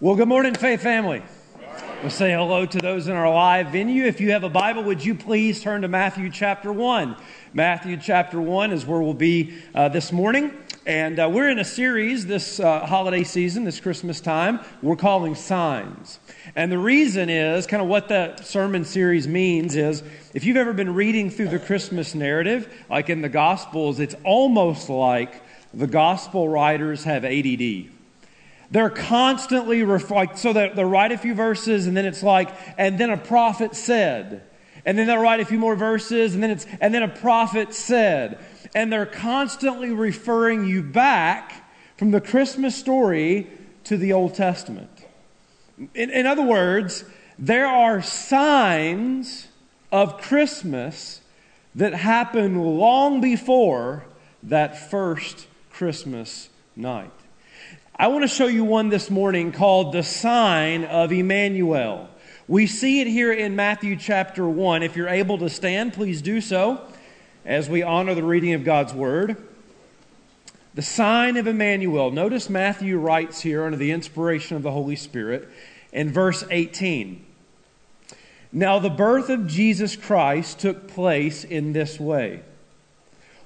Well, good morning, Faith family. We'll say hello to those in our live venue. If you have a Bible, would you please turn to Matthew chapter 1? Matthew chapter 1 is where we'll be uh, this morning. And uh, we're in a series this uh, holiday season, this Christmas time, we're calling Signs. And the reason is kind of what that sermon series means is if you've ever been reading through the Christmas narrative, like in the Gospels, it's almost like the Gospel writers have ADD they're constantly, ref- like, so they they write a few verses and then it's like, and then a prophet said. And then they'll write a few more verses and then it's, and then a prophet said. And they're constantly referring you back from the Christmas story to the Old Testament. In, in other words, there are signs of Christmas that happen long before that first Christmas night. I want to show you one this morning called the sign of Emmanuel. We see it here in Matthew chapter 1. If you're able to stand, please do so as we honor the reading of God's word. The sign of Emmanuel. Notice Matthew writes here under the inspiration of the Holy Spirit in verse 18. Now, the birth of Jesus Christ took place in this way.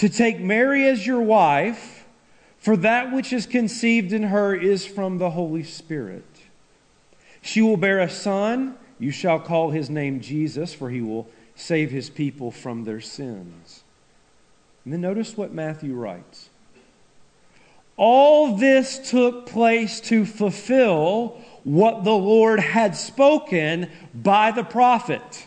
to take Mary as your wife, for that which is conceived in her is from the Holy Spirit. She will bear a son. You shall call his name Jesus, for he will save his people from their sins. And then notice what Matthew writes. All this took place to fulfill what the Lord had spoken by the prophet.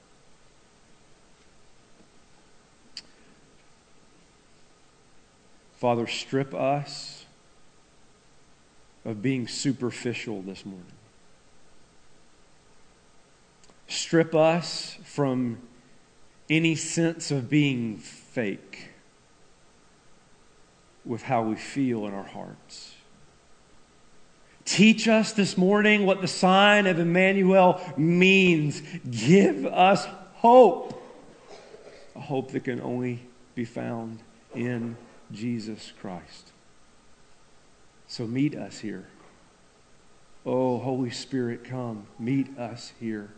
Father, strip us of being superficial this morning. Strip us from any sense of being fake with how we feel in our hearts. Teach us this morning what the sign of Emmanuel means. Give us hope, a hope that can only be found in Jesus Christ. So meet us here. Oh, Holy Spirit, come. Meet us here.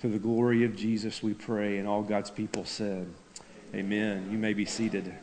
To the glory of Jesus, we pray. And all God's people said, Amen. You may be seated.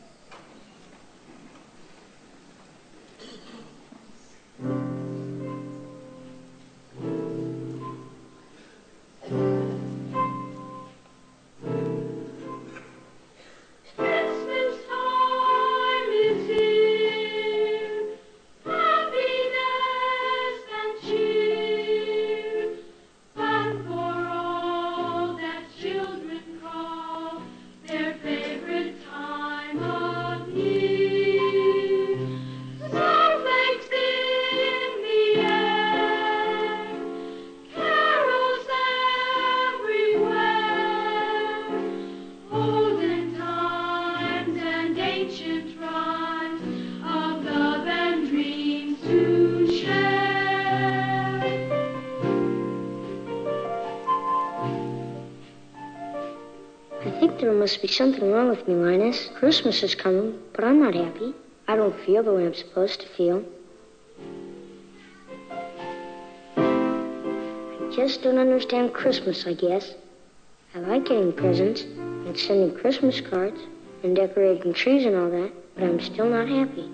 Must be something wrong with me, Linus. Christmas is coming, but I'm not happy. I don't feel the way I'm supposed to feel. I just don't understand Christmas, I guess. I like getting presents and sending Christmas cards and decorating trees and all that, but I'm still not happy.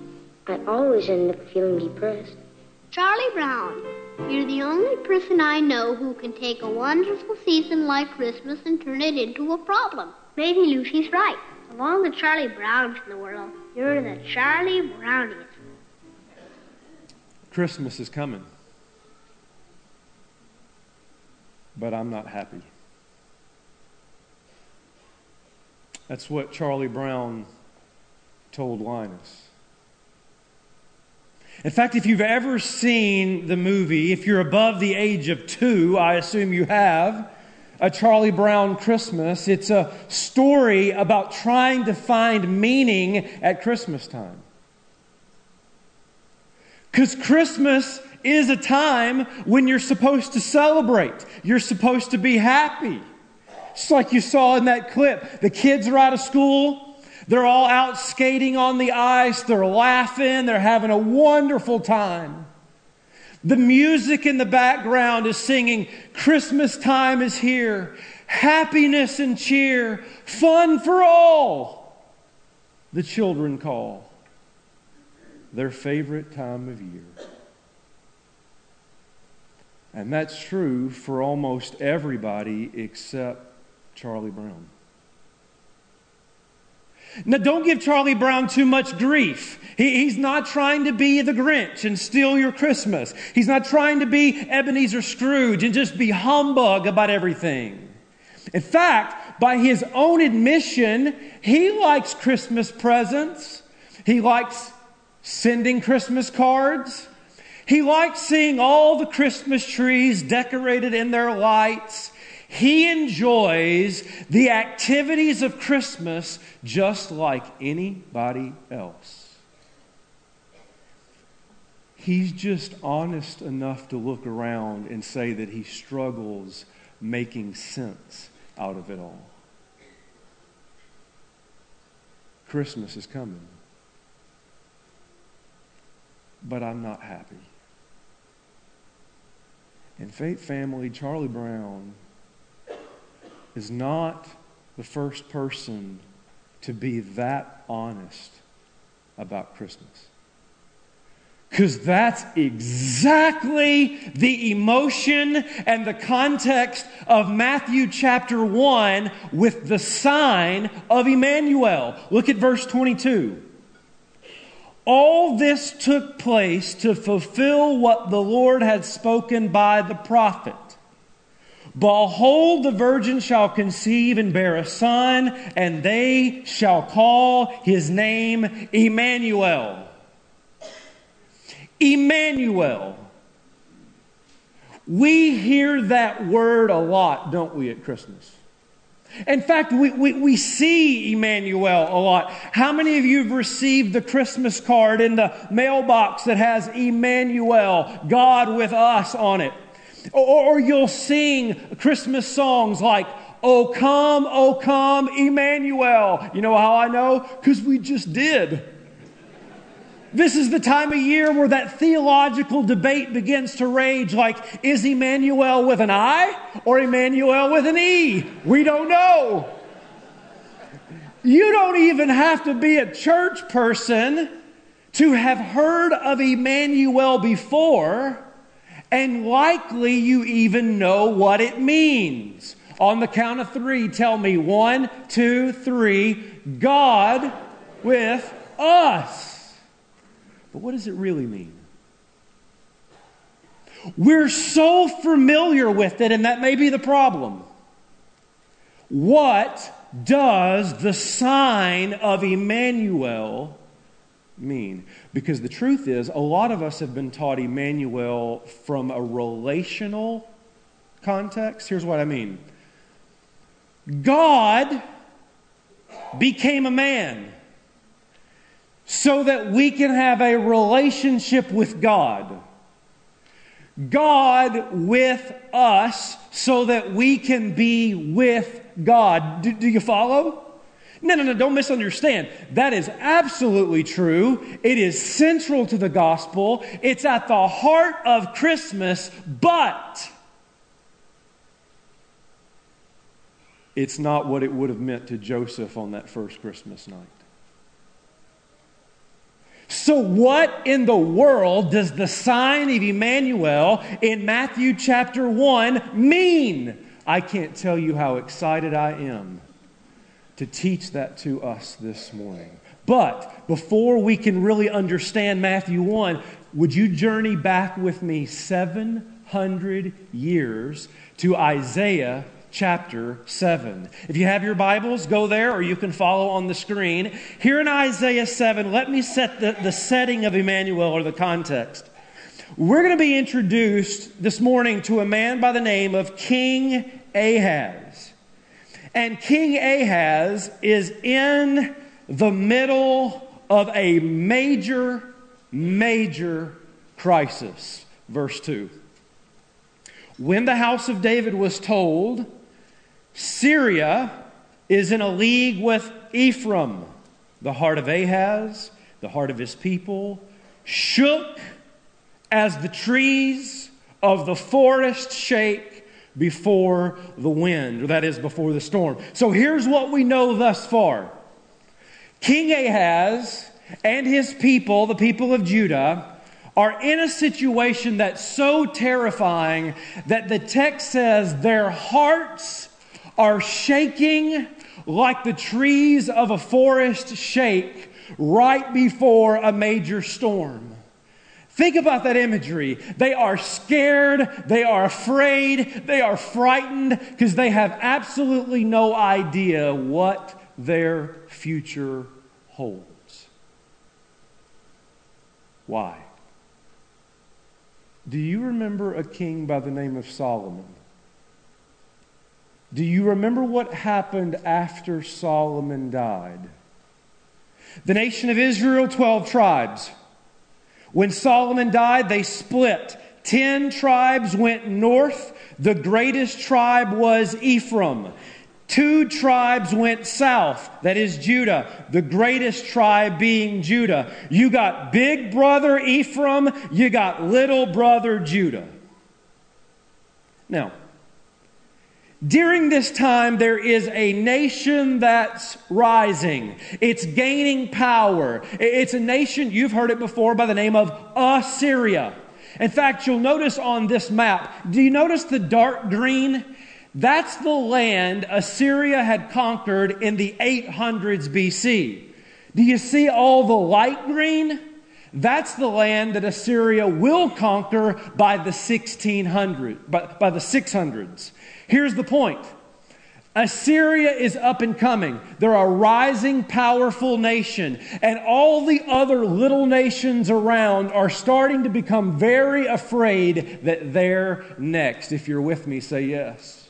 I always end up feeling depressed. Charlie Brown, You're the only person I know who can take a wonderful season like Christmas and turn it into a problem. Maybe Lucy's right. All the Charlie Browns in the world, you're the Charlie Browniest. Christmas is coming. But I'm not happy. That's what Charlie Brown told Linus. In fact, if you've ever seen the movie, if you're above the age of two, I assume you have, a Charlie Brown Christmas, it's a story about trying to find meaning at Christmas time. Because Christmas is a time when you're supposed to celebrate, you're supposed to be happy. Just like you saw in that clip. The kids are out of school, they're all out skating on the ice, they're laughing, they're having a wonderful time. The music in the background is singing, Christmas time is here, happiness and cheer, fun for all. The children call their favorite time of year. And that's true for almost everybody except Charlie Brown. Now, don't give Charlie Brown too much grief. He, he's not trying to be the Grinch and steal your Christmas. He's not trying to be Ebenezer Scrooge and just be humbug about everything. In fact, by his own admission, he likes Christmas presents. He likes sending Christmas cards. He likes seeing all the Christmas trees decorated in their lights. He enjoys the activities of Christmas just like anybody else. He's just honest enough to look around and say that he struggles making sense out of it all. Christmas is coming, but I'm not happy. In Faith Family, Charlie Brown is not the first person to be that honest about Christmas. Because that's exactly the emotion and the context of Matthew chapter 1 with the sign of Emmanuel. Look at verse 22. All this took place to fulfill what the Lord had spoken by the prophet. Behold, the virgin shall conceive and bear a son, and they shall call his name Emmanuel. Emmanuel. We hear that word a lot, don't we, at Christmas? In fact, we, we, we, see Emmanuel a lot. How many of you have received the Christmas card in the mailbox that has Emmanuel, God with us on it? Or, or you'll sing Christmas songs like, Oh come, oh come, Emmanuel. You know how I know? Because we just did. This is the time of year where that theological debate begins to rage like, is Emmanuel with an I or Emmanuel with an E? We don't know. You don't even have to be a church person to have heard of Emmanuel before, and likely you even know what it means. On the count of three, tell me one, two, three, God with us. But what does it really mean? We're so familiar with it, and that may be the problem. What does the sign of Emmanuel mean? Because the truth is, a lot of us have been taught Emmanuel from a relational context. Here's what I mean God became a man so that we can have a relationship with God. God with us so that we can be with God. Do, do, you follow? No, no, no, don't misunderstand. That is absolutely true. It is central to the gospel. It's at the heart of Christmas, but it's not what it would have meant to Joseph on that first Christmas night. So, what in the world does the sign of Emmanuel in Matthew chapter 1 mean? I can't tell you how excited I am to teach that to us this morning. But before we can really understand Matthew 1, would you journey back with me 700 years to Isaiah chapter 7. If you have your Bibles, go there or you can follow on the screen. Here in Isaiah 7, let me set the, the setting of Emmanuel or the context. We're going to be introduced this morning to a man by the name of King Ahaz. And King Ahaz is in the middle of a major, major crisis. Verse 2. When the house of David was told Syria is in a league with Ephraim. The heart of Ahaz, the heart of his people, shook as the trees of the forest shake before the wind, or that is, before the storm. So here's what we know thus far King Ahaz and his people, the people of Judah, are in a situation that's so terrifying that the text says their hearts are shaking like the trees of a forest shake right before a major storm. Think about that imagery. They are scared, they are afraid, they are frightened because they have absolutely no idea what their future holds. Why? Do you remember a king by the name of Solomon? Do you remember what happened after Solomon died? The nation of Israel, 12 tribes. When Solomon died, they split. Ten tribes went north. The greatest tribe was Ephraim. Two tribes went south, that is Judah, the greatest tribe being Judah. You got big brother Ephraim, you got little brother Judah. Now, during this time, there is a nation that's rising. It's gaining power. It's a nation, you've heard it before, by the name of Assyria. In fact, you'll notice on this map, do you notice the dark green? That's the land Assyria had conquered in the 800s BC. Do you see all the light green? That's the land that Assyria will conquer by the 1600, by, by the 600s. Here's the point Assyria is up and coming. They're a rising, powerful nation. And all the other little nations around are starting to become very afraid that they're next. If you're with me, say yes.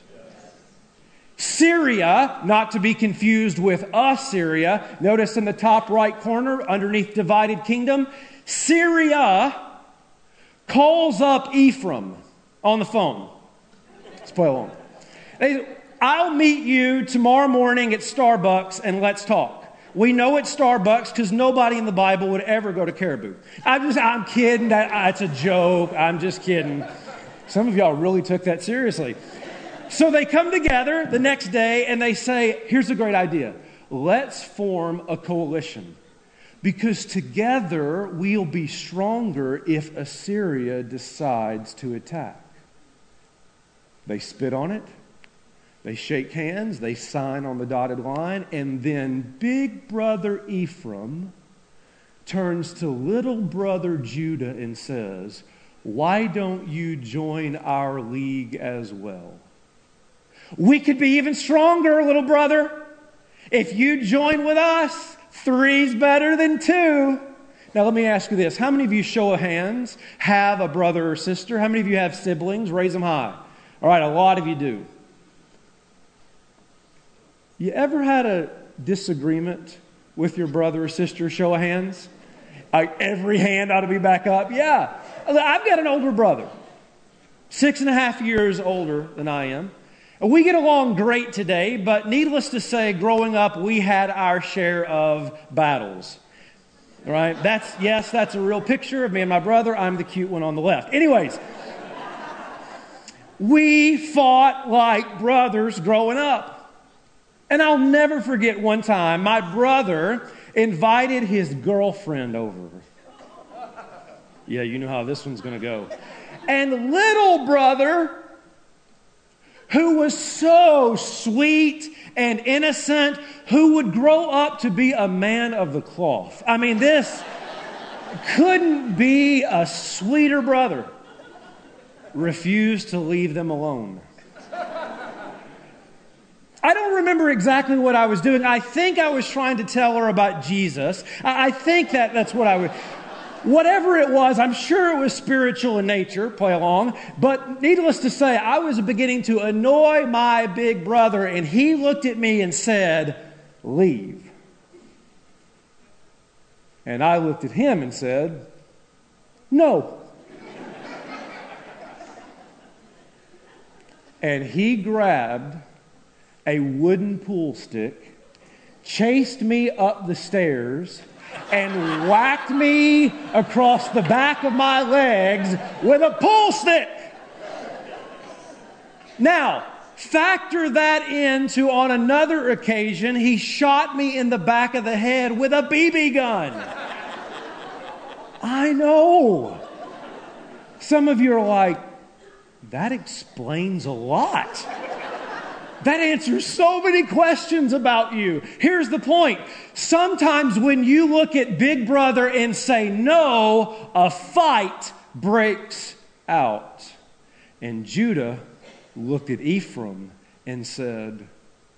Syria, not to be confused with Assyria, notice in the top right corner underneath divided kingdom, Syria calls up Ephraim on the phone. Let's play I'll meet you tomorrow morning at Starbucks and let's talk. We know it's Starbucks because nobody in the Bible would ever go to Caribou. I'm just, I'm kidding. That, uh, a joke. I'm just kidding. Some of y'all really took that seriously. So they come together the next day and they say, here's a great idea. Let's form a coalition because together we'll be stronger if Assyria decides to attack. They spit on it. They shake hands, they sign on the dotted line, and then big brother Ephraim turns to little brother Judah and says, Why don't you join our league as well? We could be even stronger, little brother. If you join with us, three's better than two. Now, let me ask you this. How many of you, show of hands, have a brother or sister? How many of you have siblings? Raise them high. All right, a lot of you do. You ever had a disagreement with your brother or sister? Show of hands. Like every hand ought to be back up. Yeah. I've got an older brother, six and a half years older than I am. We get along great today, but needless to say, growing up, we had our share of battles. Right? That's, yes, that's a real picture of me and my brother. I'm the cute one on the left. Anyways, we fought like brothers growing up. And I'll never forget one time, my brother invited his girlfriend over. Yeah, you know how this one's going to go. And little brother, who was so sweet and innocent, who would grow up to be a man of the cloth. I mean, this couldn't be a sweeter brother. Refused to leave them alone. I don't remember exactly what I was doing. I think I was trying to tell her about Jesus. I think that that's what I would. Whatever it was, I'm sure it was spiritual in nature, play along. But needless to say, I was beginning to annoy my big brother, and he looked at me and said, Leave. And I looked at him and said, No. and he grabbed a wooden pool stick, chased me up the stairs, and whacked me across the back of my legs with a pool stick. Now, factor that into on another occasion, he shot me in the back of the head with a BB gun. I know. Some of you are like, that explains a lot. That answers so many questions about you. Here's the point. Sometimes when you look at Big Brother and say no, a fight breaks out. And Judah looked at Ephraim and said,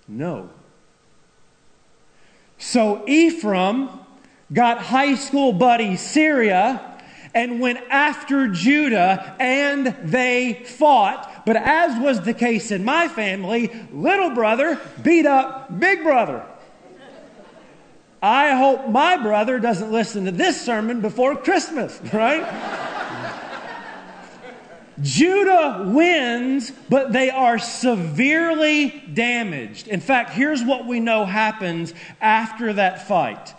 no. So Ephraim got high school buddy Syria and went after Judah, and they fought. But as was the case in my family, little brother beat up big brother. I hope my brother doesn't listen to this sermon before Christmas, right? Judah wins, but they are severely damaged. In fact, here's what we know happens after that fight.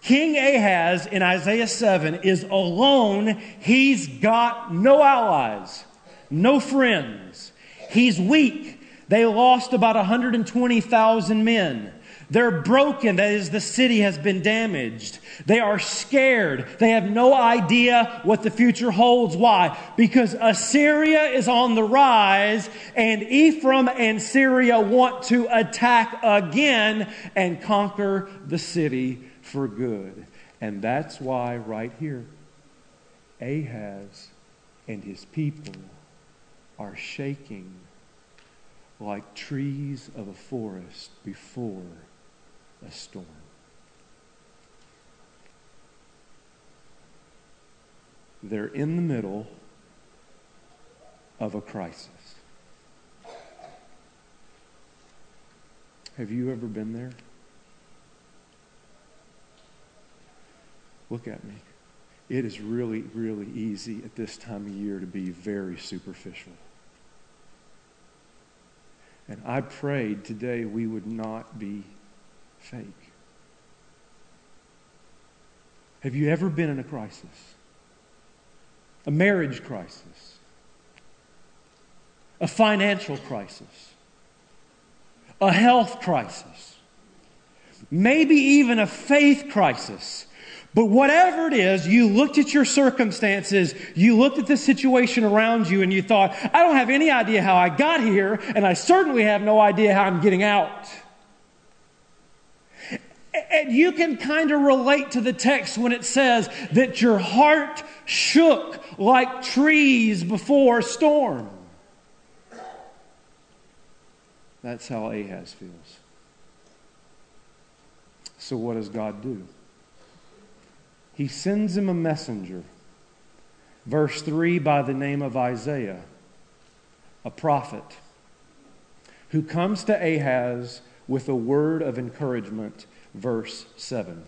King Ahaz in Isaiah 7 is alone. He's got no allies, no friends. He's weak. They lost about 120,000 men. They're broken. That is, the city has been damaged. They are scared. They have no idea what the future holds. Why? Because Assyria is on the rise, and Ephraim and Syria want to attack again and conquer the city for good. And that's why, right here, Ahaz and his people are shaking like trees of a forest before a storm. They're in the middle of a crisis. Have you ever been there? Look at me. It is really, really easy at this time of year to be very superficial. And I prayed today we would not be fake. Have you ever been in a crisis? A marriage crisis? A financial crisis? A health crisis? Maybe even a faith crisis but whatever it is, you looked at your circumstances, you looked at the situation around you, and you thought, I don't have any idea how I got here, and I certainly have no idea how I'm getting out. And you can kind of relate to the text when it says that your heart shook like trees before a storm. That's how Ahaz feels. So, what does God do? He sends him a messenger. Verse 3 by the name of Isaiah, a prophet, who comes to Ahaz with a word of encouragement. Verse 7.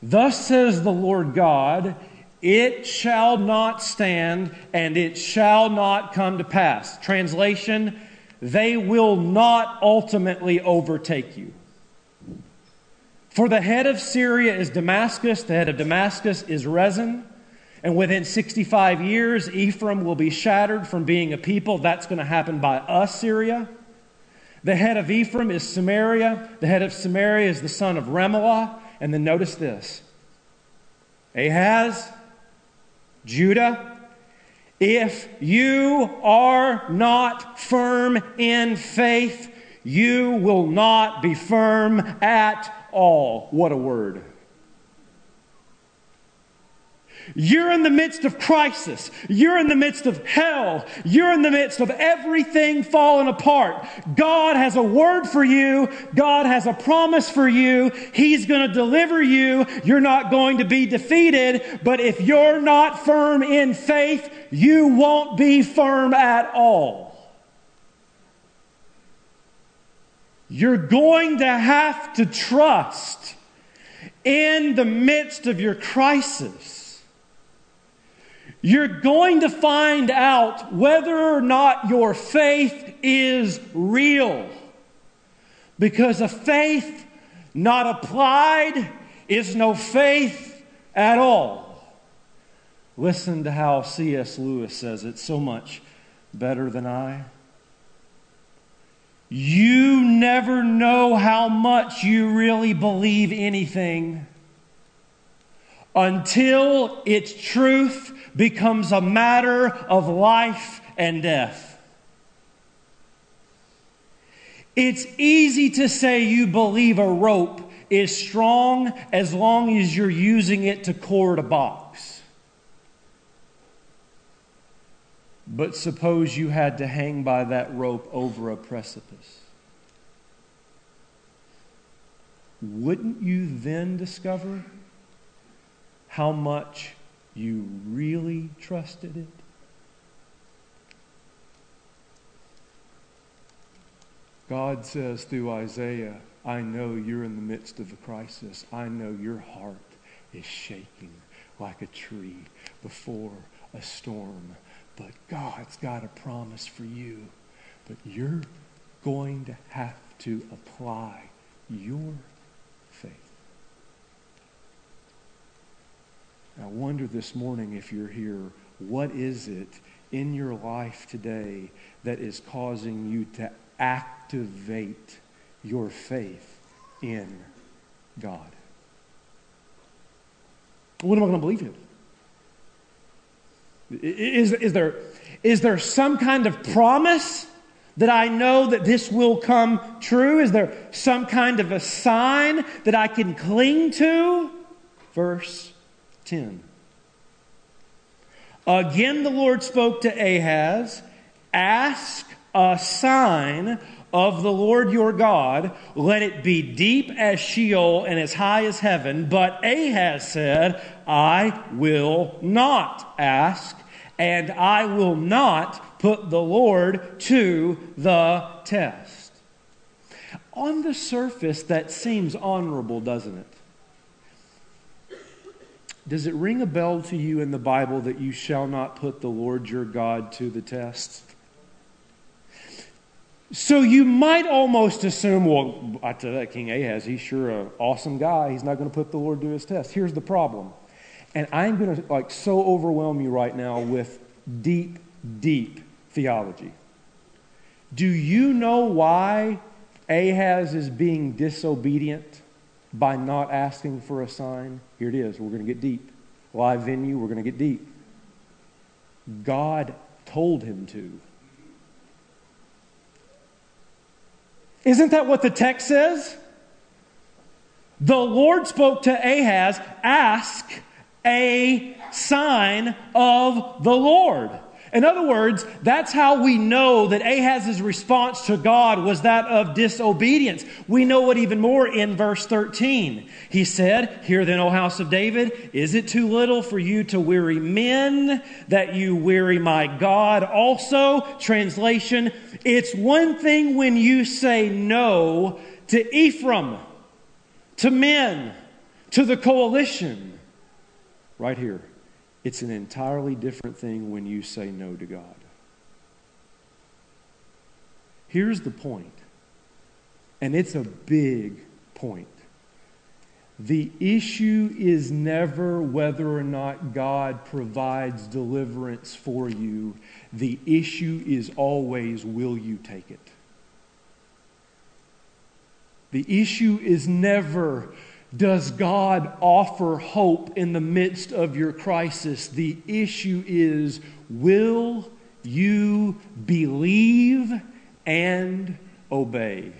Thus says the Lord God, it shall not stand and it shall not come to pass. Translation, they will not ultimately overtake you. For the head of Syria is Damascus, the head of Damascus is Rezin. And within 65 years, Ephraim will be shattered from being a people. That's going to happen by us, Syria. The head of Ephraim is Samaria. The head of Samaria is the son of Remaliah. And then notice this Ahaz, Judah, if you are not firm in faith, you will not be firm at all. What a word. You're in the midst of crisis. You're in the midst of hell. You're in the midst of everything falling apart. God has a word for you. God has a promise for you. He's going to deliver you. You're not going to be defeated. But if you're not firm in faith, you won't be firm at all. You're going to have to trust in the midst of your crisis you're going to find out whether or not your faith is real. Because a faith not applied is no faith at all. Listen to how C.S. Lewis says it so much better than I. You never know how much you really believe anything until its truth becomes a matter of life and death. It's easy to say you believe a rope is strong as long as you're using it to cord a box. But suppose you had to hang by that rope over a precipice. Wouldn't you then discover how much you really trusted it? God says through Isaiah, I know you're in the midst of a crisis. I know your heart is shaking like a tree before a storm. But God's got a promise for you. But you're going to have to apply your faith. I wonder this morning if you're here, what is it in your life today that is causing you to activate your faith in God? What am I going to believe in? Is, is, there, is there some kind of promise that I know that this will come true? Is there some kind of a sign that I can cling to? Verse 10. Again, the Lord spoke to Ahaz Ask a sign of the Lord your God. Let it be deep as Sheol and as high as heaven. But Ahaz said, I will not ask, and I will not put the Lord to the test. On the surface, that seems honorable, doesn't it? Does it ring a bell to you in the Bible that you shall not put the Lord your God to the test? So you might almost assume, well, I tell that King Ahaz, he's sure an awesome guy. He's not going to put the Lord to his test. Here's the problem. And I'm going to like so overwhelm you right now with deep, deep theology. Do you know why Ahaz is being disobedient? by not asking for a sign. Here it is. We're going to get deep. Live venue, we're going to get deep. God told him to. Isn't that what the text says? The Lord spoke to Ahaz, ask a sign of the Lord. In other words, that's how we know that Ahaz's response to God was that of disobedience. We know it even more in verse 13. He said, Hear then, O house of David, is it too little for you to weary men that you weary my God also? Translation, it's one thing when you say no to Ephraim, to men, to the coalition. Right here. It's an entirely different thing when you say no to God. Here's the point, and it's a big point. The issue is never whether or not God provides deliverance for you. The issue is always will you take it? The issue is never does God offer hope in the midst of your crisis? The issue is will you believe and obey?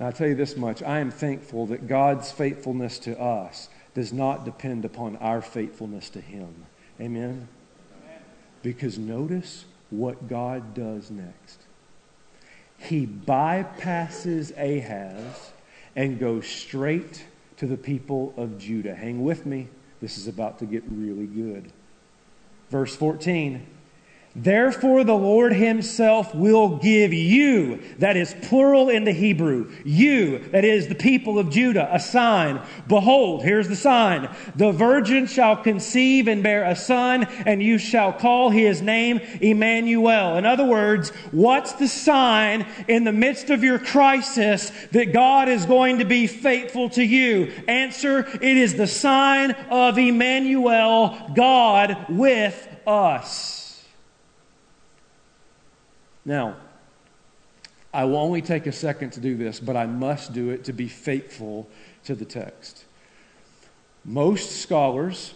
I'll tell you this much I am thankful that God's faithfulness to us does not depend upon our faithfulness to Him. Amen? Because notice what God does next. He bypasses Ahaz and go straight to the people of Judah. Hang with me. This is about to get really good. Verse 14 Therefore, the Lord Himself will give you, that is plural in the Hebrew, you, that is the people of Judah, a sign. Behold, here's the sign. The virgin shall conceive and bear a son, and you shall call his name Emmanuel. In other words, what's the sign in the midst of your crisis that God is going to be faithful to you? Answer, it is the sign of Emmanuel, God with us. Now, I will only take a second to do this, but I must do it to be faithful to the text. Most scholars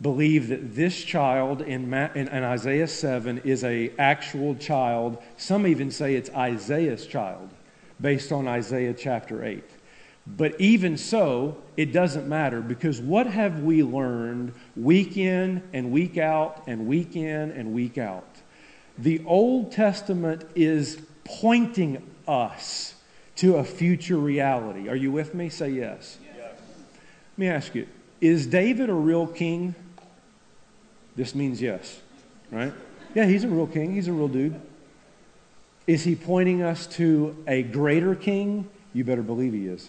believe that this child in, Ma- in, in Isaiah 7 is a actual child. Some even say it's Isaiah's child, based on Isaiah chapter 8. But even so, it doesn't matter because what have we learned week in and week out and week in and week out? The Old Testament is pointing us to a future reality. Are you with me? Say yes. yes. Let me ask you Is David a real king? This means yes, right? Yeah, he's a real king. He's a real dude. Is he pointing us to a greater king? You better believe he is.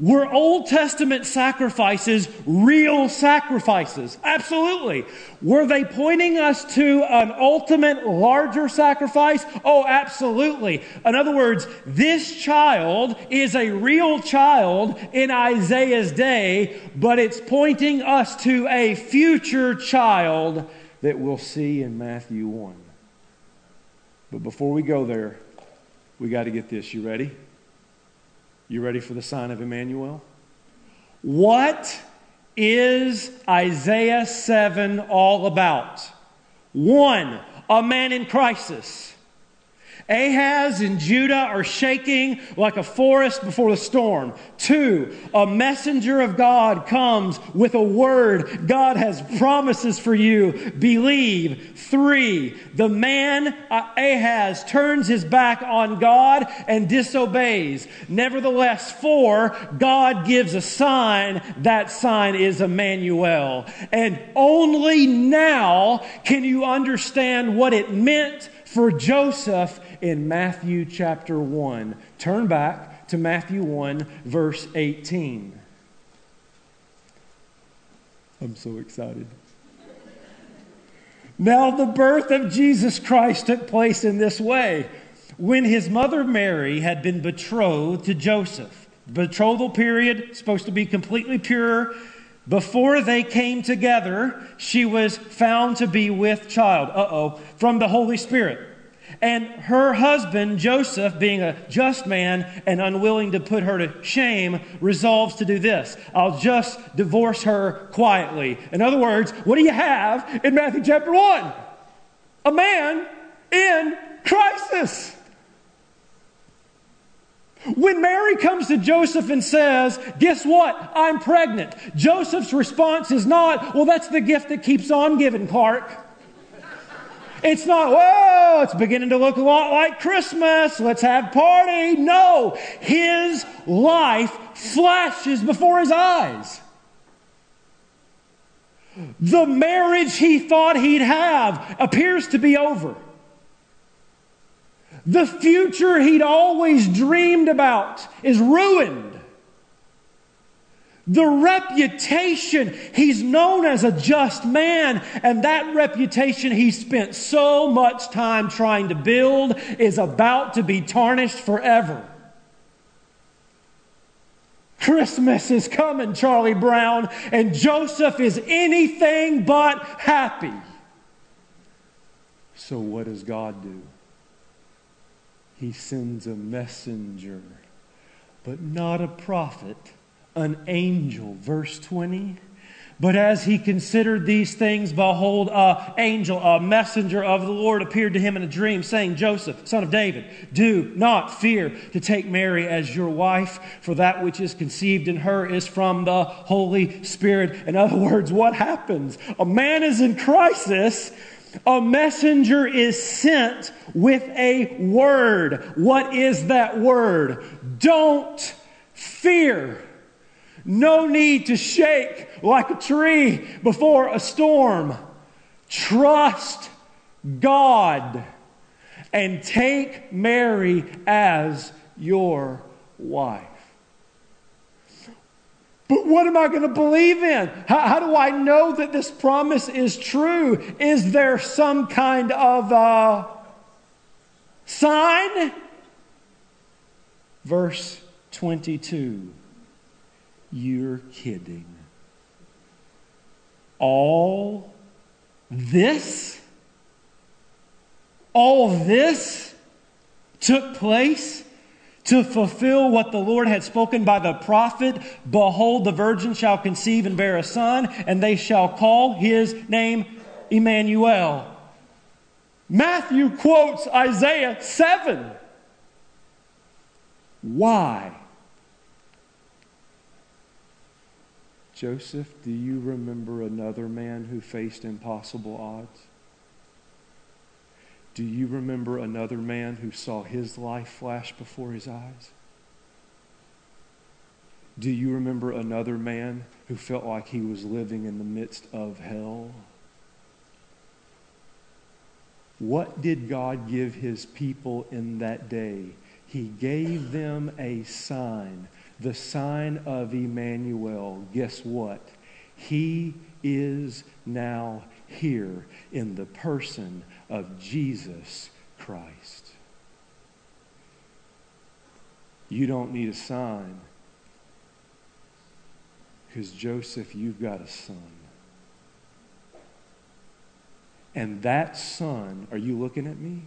Were Old Testament sacrifices real sacrifices? Absolutely. Were they pointing us to an ultimate larger sacrifice? Oh, absolutely. In other words, this child is a real child in Isaiah's day, but it's pointing us to a future child that we'll see in Matthew 1. But before we go there, we got to get this. You ready? You ready for the sign of Emmanuel? What is Isaiah 7 all about? One, a man in crisis. Ahaz and Judah are shaking like a forest before the storm. Two, a messenger of God comes with a word. God has promises for you. Believe. Three, the man uh, Ahaz turns his back on God and disobeys. Nevertheless, four, God gives a sign. That sign is Emmanuel. And only now can you understand what it meant for Joseph in Matthew chapter 1. Turn back to Matthew 1, verse 18. I'm so excited. Now, the birth of Jesus Christ took place in this way. When his mother Mary had been betrothed to Joseph, betrothal period, supposed to be completely pure. Before they came together, she was found to be with child. Uh oh, from the Holy Spirit. And her husband, Joseph, being a just man and unwilling to put her to shame, resolves to do this I'll just divorce her quietly. In other words, what do you have in Matthew chapter 1? A man in crisis. When Mary comes to Joseph and says, Guess what? I'm pregnant. Joseph's response is not, Well, that's the gift that keeps on giving, Clark. It's not, whoa, it's beginning to look a lot like Christmas. Let's have party. No, his life flashes before his eyes. The marriage he thought he'd have appears to be over. The future he'd always dreamed about is ruined. The reputation, he's known as a just man, and that reputation he spent so much time trying to build is about to be tarnished forever. Christmas is coming, Charlie Brown, and Joseph is anything but happy. So, what does God do? he sends a messenger, but not a prophet, an angel. Verse 20. But as he considered these things, behold, a angel, a messenger of the Lord appeared to him in a dream, saying, Joseph, son of David, do not fear to take Mary as your wife, for that which is conceived in her is from the Holy Spirit. In other words, what happens? A man is in crisis. A messenger is sent with a word. What is that word? Don't fear. No need to shake like a tree before a storm. Trust God and take Mary as your wife. But what am I going to believe in? How, how, do I know that this promise is true? Is there some kind of sign? Verse 22. You're kidding. All this, all this took place to fulfill what the Lord had spoken by the prophet Behold, the virgin shall conceive and bear a son, and they shall call his name Emmanuel. Matthew quotes Isaiah 7. Why? Joseph, do you remember another man who faced impossible odds? Do you remember another man who saw his life flash before his eyes? Do you remember another man who felt like he was living in the midst of hell? What did God give his people in that day? He gave them a sign the sign of Emmanuel, guess what? He is now here in the person of Jesus Christ. You don't need a sign because, Joseph, you've got a son. And that son, are you looking at me?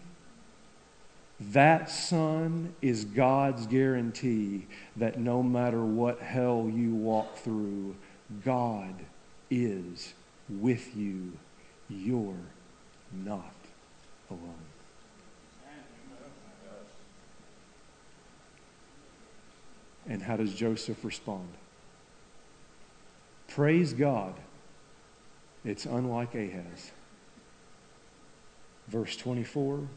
That son is God's guarantee that no matter what hell you walk through, God is with you. You're not alone. And how does Joseph respond? Praise God. It's unlike Ahaz. Verse 24.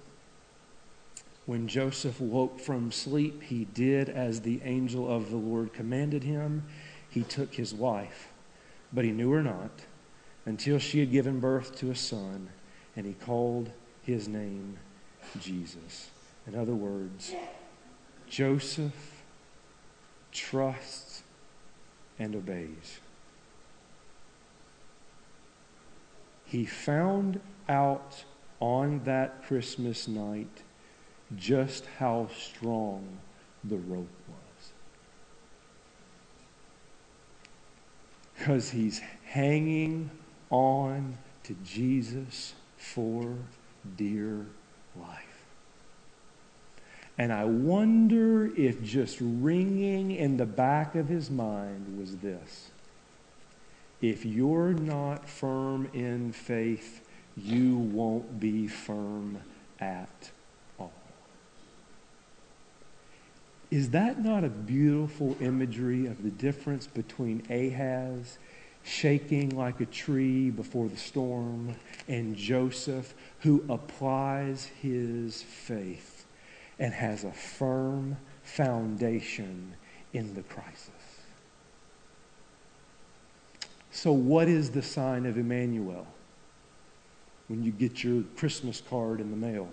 When Joseph woke from sleep, he did as the angel of the Lord commanded him. He took his wife, but he knew her not until she had given birth to a son, and he called his name Jesus. In other words, Joseph trusts and obeys. He found out on that Christmas night just how strong the rope was. Because he's hanging on to Jesus for dear life. And I wonder if just ringing in the back of his mind was this if you're not firm in faith, you won't be firm at Is that not a beautiful imagery of the difference between Ahaz shaking like a tree before the storm and Joseph who applies his faith and has a firm foundation in the crisis? So, what is the sign of Emmanuel when you get your Christmas card in the mail?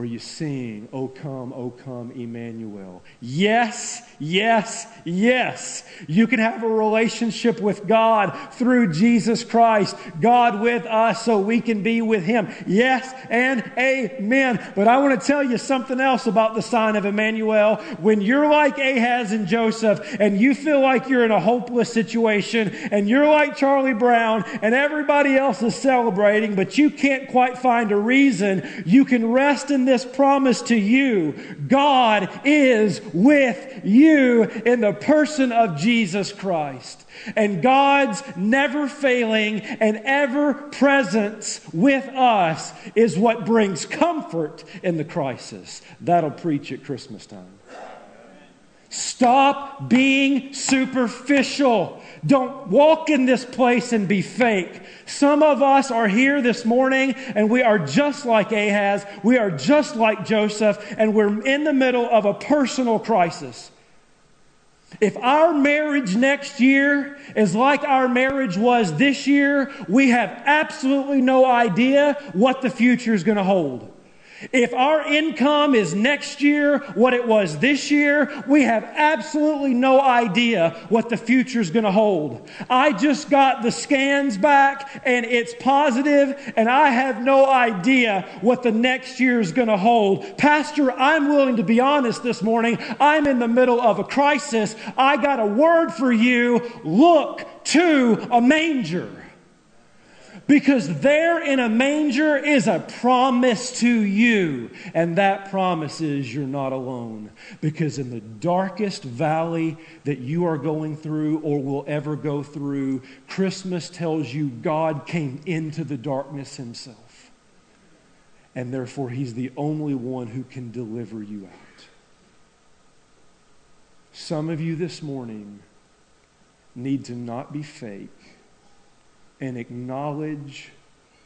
Or you sing, O come, O come, Emmanuel. Yes, yes, yes. You can have a relationship with God through Jesus Christ. God with us so we can be with Him. Yes and amen. But I want to tell you something else about the sign of Emmanuel. When you're like Ahaz and Joseph and you feel like you're in a hopeless situation and you're like Charlie Brown and everybody else is celebrating, but you can't quite find a reason, you can rest in this promise to you. God is with you in the person of Jesus Christ. And God's never failing and ever presence with us is what brings comfort in the crisis. That'll preach at Christmas time. Stop being superficial. Don't walk in this place and be fake. Some of us are here this morning and we are just like Ahaz. We are just like Joseph and we're in the middle of a personal crisis. If our marriage next year is like our marriage was this year, we have absolutely no idea what the future is going to hold. If our income is next year what it was this year, we have absolutely no idea what the future is going to hold. I just got the scans back and it's positive and I have no idea what the next year is going to hold. Pastor, I'm willing to be honest this morning. I'm in the middle of a crisis. I got a word for you. Look to a manger. Because there in a manger is a promise to you. And that promise is you're not alone. Because in the darkest valley that you are going through or will ever go through, Christmas tells you God came into the darkness himself. And therefore, he's the only one who can deliver you out. Some of you this morning need to not be fake and acknowledge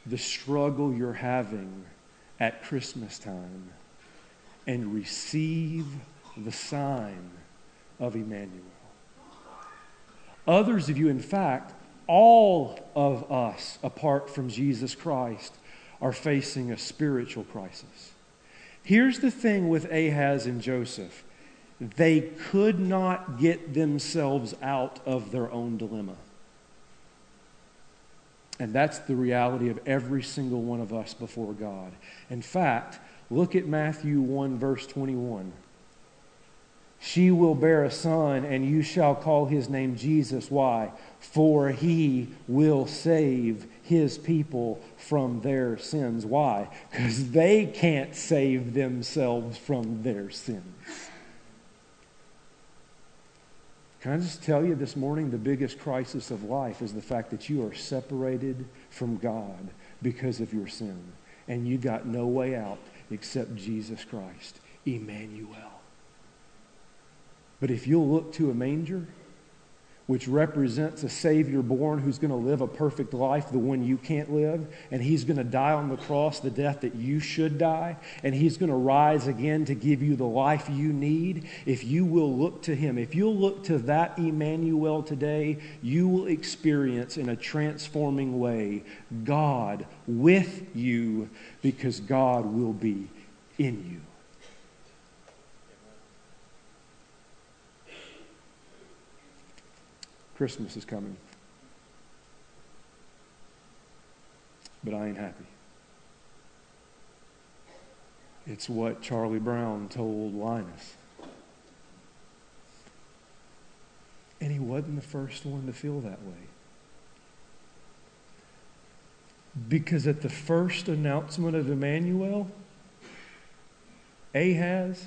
the struggle you're having at Christmas time and receive the sign of Emmanuel. Others of you, in fact, all of us, apart from Jesus Christ, are facing a spiritual crisis. Here's the thing with Ahaz and Joseph they could not get themselves out of their own dilemma. And that's the reality of every single one of us before God. In fact, look at Matthew 1, verse 21. She will bear a son, and you shall call his name Jesus. Why? For he will save his people from their sins. Why? Because they can't save themselves from their sins. Can I just tell you this morning the biggest crisis of life is the fact that you are separated from God because of your sin. And you got no way out except Jesus Christ, Emmanuel. But if you'll look to a manger, which represents a Savior born who's going to live a perfect life, the one you can't live, and He's going to die on the cross the death that you should die, and He's going to rise again to give you the life you need. If you will look to Him, if you'll look to that Emmanuel today, you will experience in a transforming way God with you because God will be in you. Christmas is coming. But I ain't happy. It's what Charlie Brown told Linus. And he wasn't the first one to feel that way. Because at the first announcement of Emmanuel, Ahaz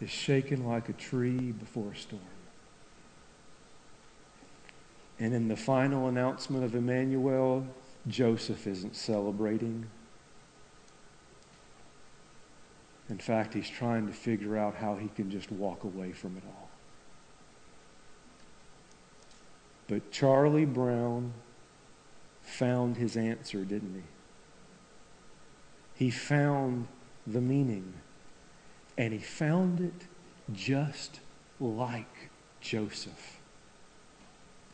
is shaken like a tree before a storm. And in the final announcement of Emmanuel, Joseph isn't celebrating. In fact, he's trying to figure out how he can just walk away from it all. But Charlie Brown found his answer, didn't he? He found the meaning. And he found it just like Joseph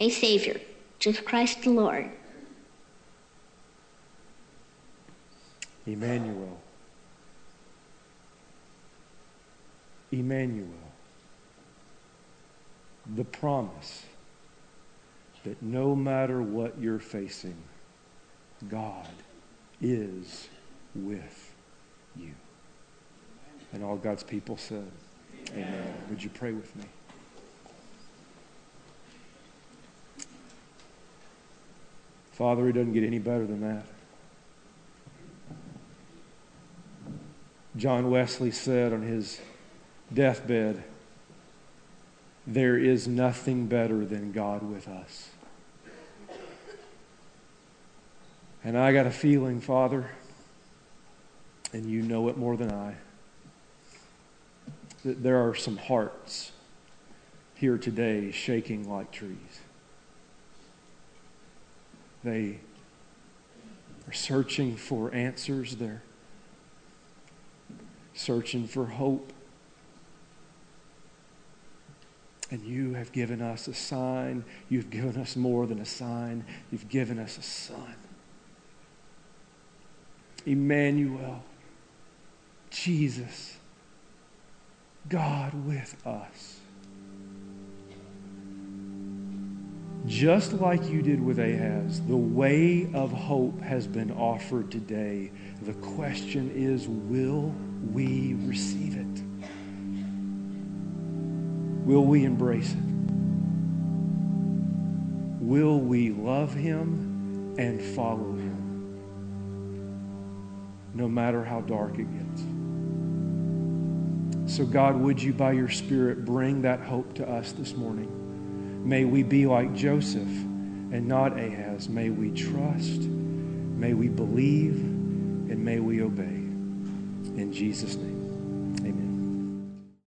a Savior, just Christ the Lord. Emmanuel. Emmanuel, the promise that no matter what you're facing, God is with you. And all God's people said, Amen. Amen. Would you pray with me? Father, it doesn't get any better than that. John Wesley said on his deathbed, There is nothing better than God with us. And I got a feeling, Father, and you know it more than I, that there are some hearts here today shaking like trees. They are searching for answers. They're searching for hope. And you have given us a sign. You've given us more than a sign. You've given us a son. Emmanuel, Jesus, God with us. Just like you did with Ahaz, the way of hope has been offered today. The question is will we receive it? Will we embrace it? Will we love him and follow him? No matter how dark it gets. So, God, would you, by your Spirit, bring that hope to us this morning? May we be like Joseph and not Ahaz. May we trust, may we believe, and may we obey. In Jesus' name.